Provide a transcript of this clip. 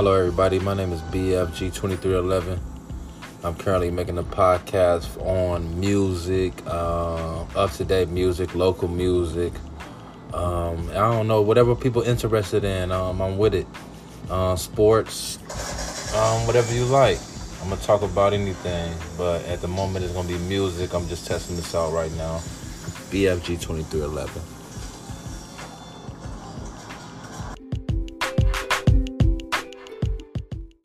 Hello, everybody. My name is BFG2311. I'm currently making a podcast on music, uh, up to date music, local music. Um, I don't know, whatever people interested in, um, I'm with it. Uh, sports, um, whatever you like. I'm gonna talk about anything, but at the moment it's gonna be music. I'm just testing this out right now. BFG2311.